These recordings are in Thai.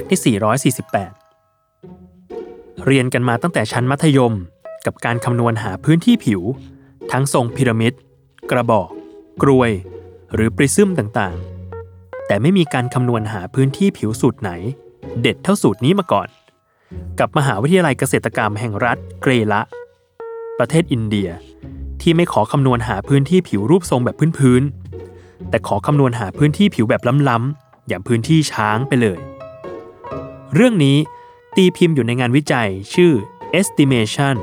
กต์ที่ 448 เรียนกันมาตั้งแต่ชั้นมัธยมกับการคำนวณหาพื้นที่ผิว ทั้งทรงพีระมิด กระบอก กรวย หรือปริซึมต่างๆ แต่ไม่มีการคำนวณหาพื้นที่ผิวสูตรไหน เด็ดเท่าสูตรนี้มาก่อน กับมหาวิทยาลัยเกษตรกรรมแห่งรัฐเกรละ ประเทศอินเดียที่ไม่ขอคำนวณหาพื้นที่ผิวรูปทรงแบบพื้นๆแต่ขอคำนวณหาพื้นที่ผิวแบบล้ำๆอย่างพื้นที่ช้างไปเลย เรื่องนี้ตีพิมพ์อยู่ในงานวิจัยชื่อ Estimation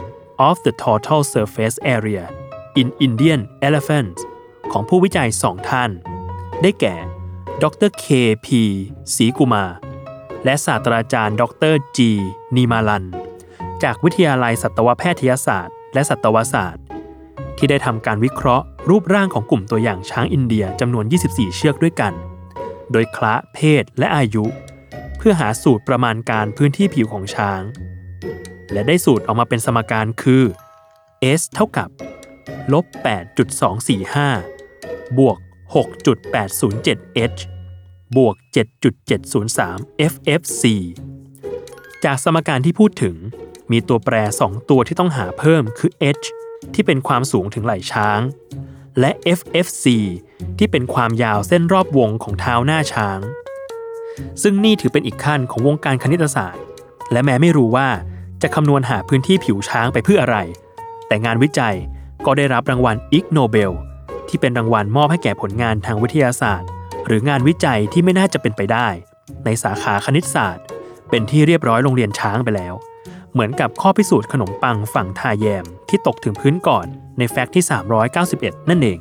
of the Total Surface Area in Indian Elephants ของผู้วิจัยสองท่าน ได้แก่ ดร K. P. ศรีกุมา และศาสตราจารย์ ดร G. นีมาลัน จากวิทยาลัยสัตวแพทยศาสตร์ และสัตวศาสตร์ ที่ได้ทำการวิเคราะห์รูปร่างของกลุ่มตัวอย่างช้างอินเดียจำนวน 24 เชือกด้วยกัน โดยคละเพศและอายุ เพื่อหาสูตรประมาณการพื้นที่ผิวของช้าง และได้สูตรออกมาเป็นสมการคือ s เท่ากับลบ 8.245 บวก 6.807 h บวก 7.703 ffc จากสมการที่พูดถึง มีตัวแปร 2 ตัวที่ต้องหาเพิ่มคือ h ที่เป็นความสูงถึงไหล่ช้าง และ ffc ที่เป็นความยาวเส้นรอบวงของเท้าหน้าช้าง ซึ่งนี่ถือเป็นอีกขั้นของวงการคณิตศาสตร์ และแม้ไม่รู้ว่าจะคำนวณหาพื้นที่ผิวช้างไปเพื่ออะไร แต่งานวิจัยก็ได้รับรางวัลอิกโนเบลที่เป็นรางวัลมอบให้แก่ผลงานทางวิทยาศาสตร์ หรืองานวิจัยที่ไม่น่าจะเป็นไปได้ ในสาขาคณิตศาสตร์ เป็นที่เรียบร้อยโรงเรียนช้างไปแล้ว เหมือนกับข้อพิสูจน์ขนมปังฝั่งทาแยมที่ตกถึงพื้นก่อนในแฟกต์ที่ 391 นั่นเอง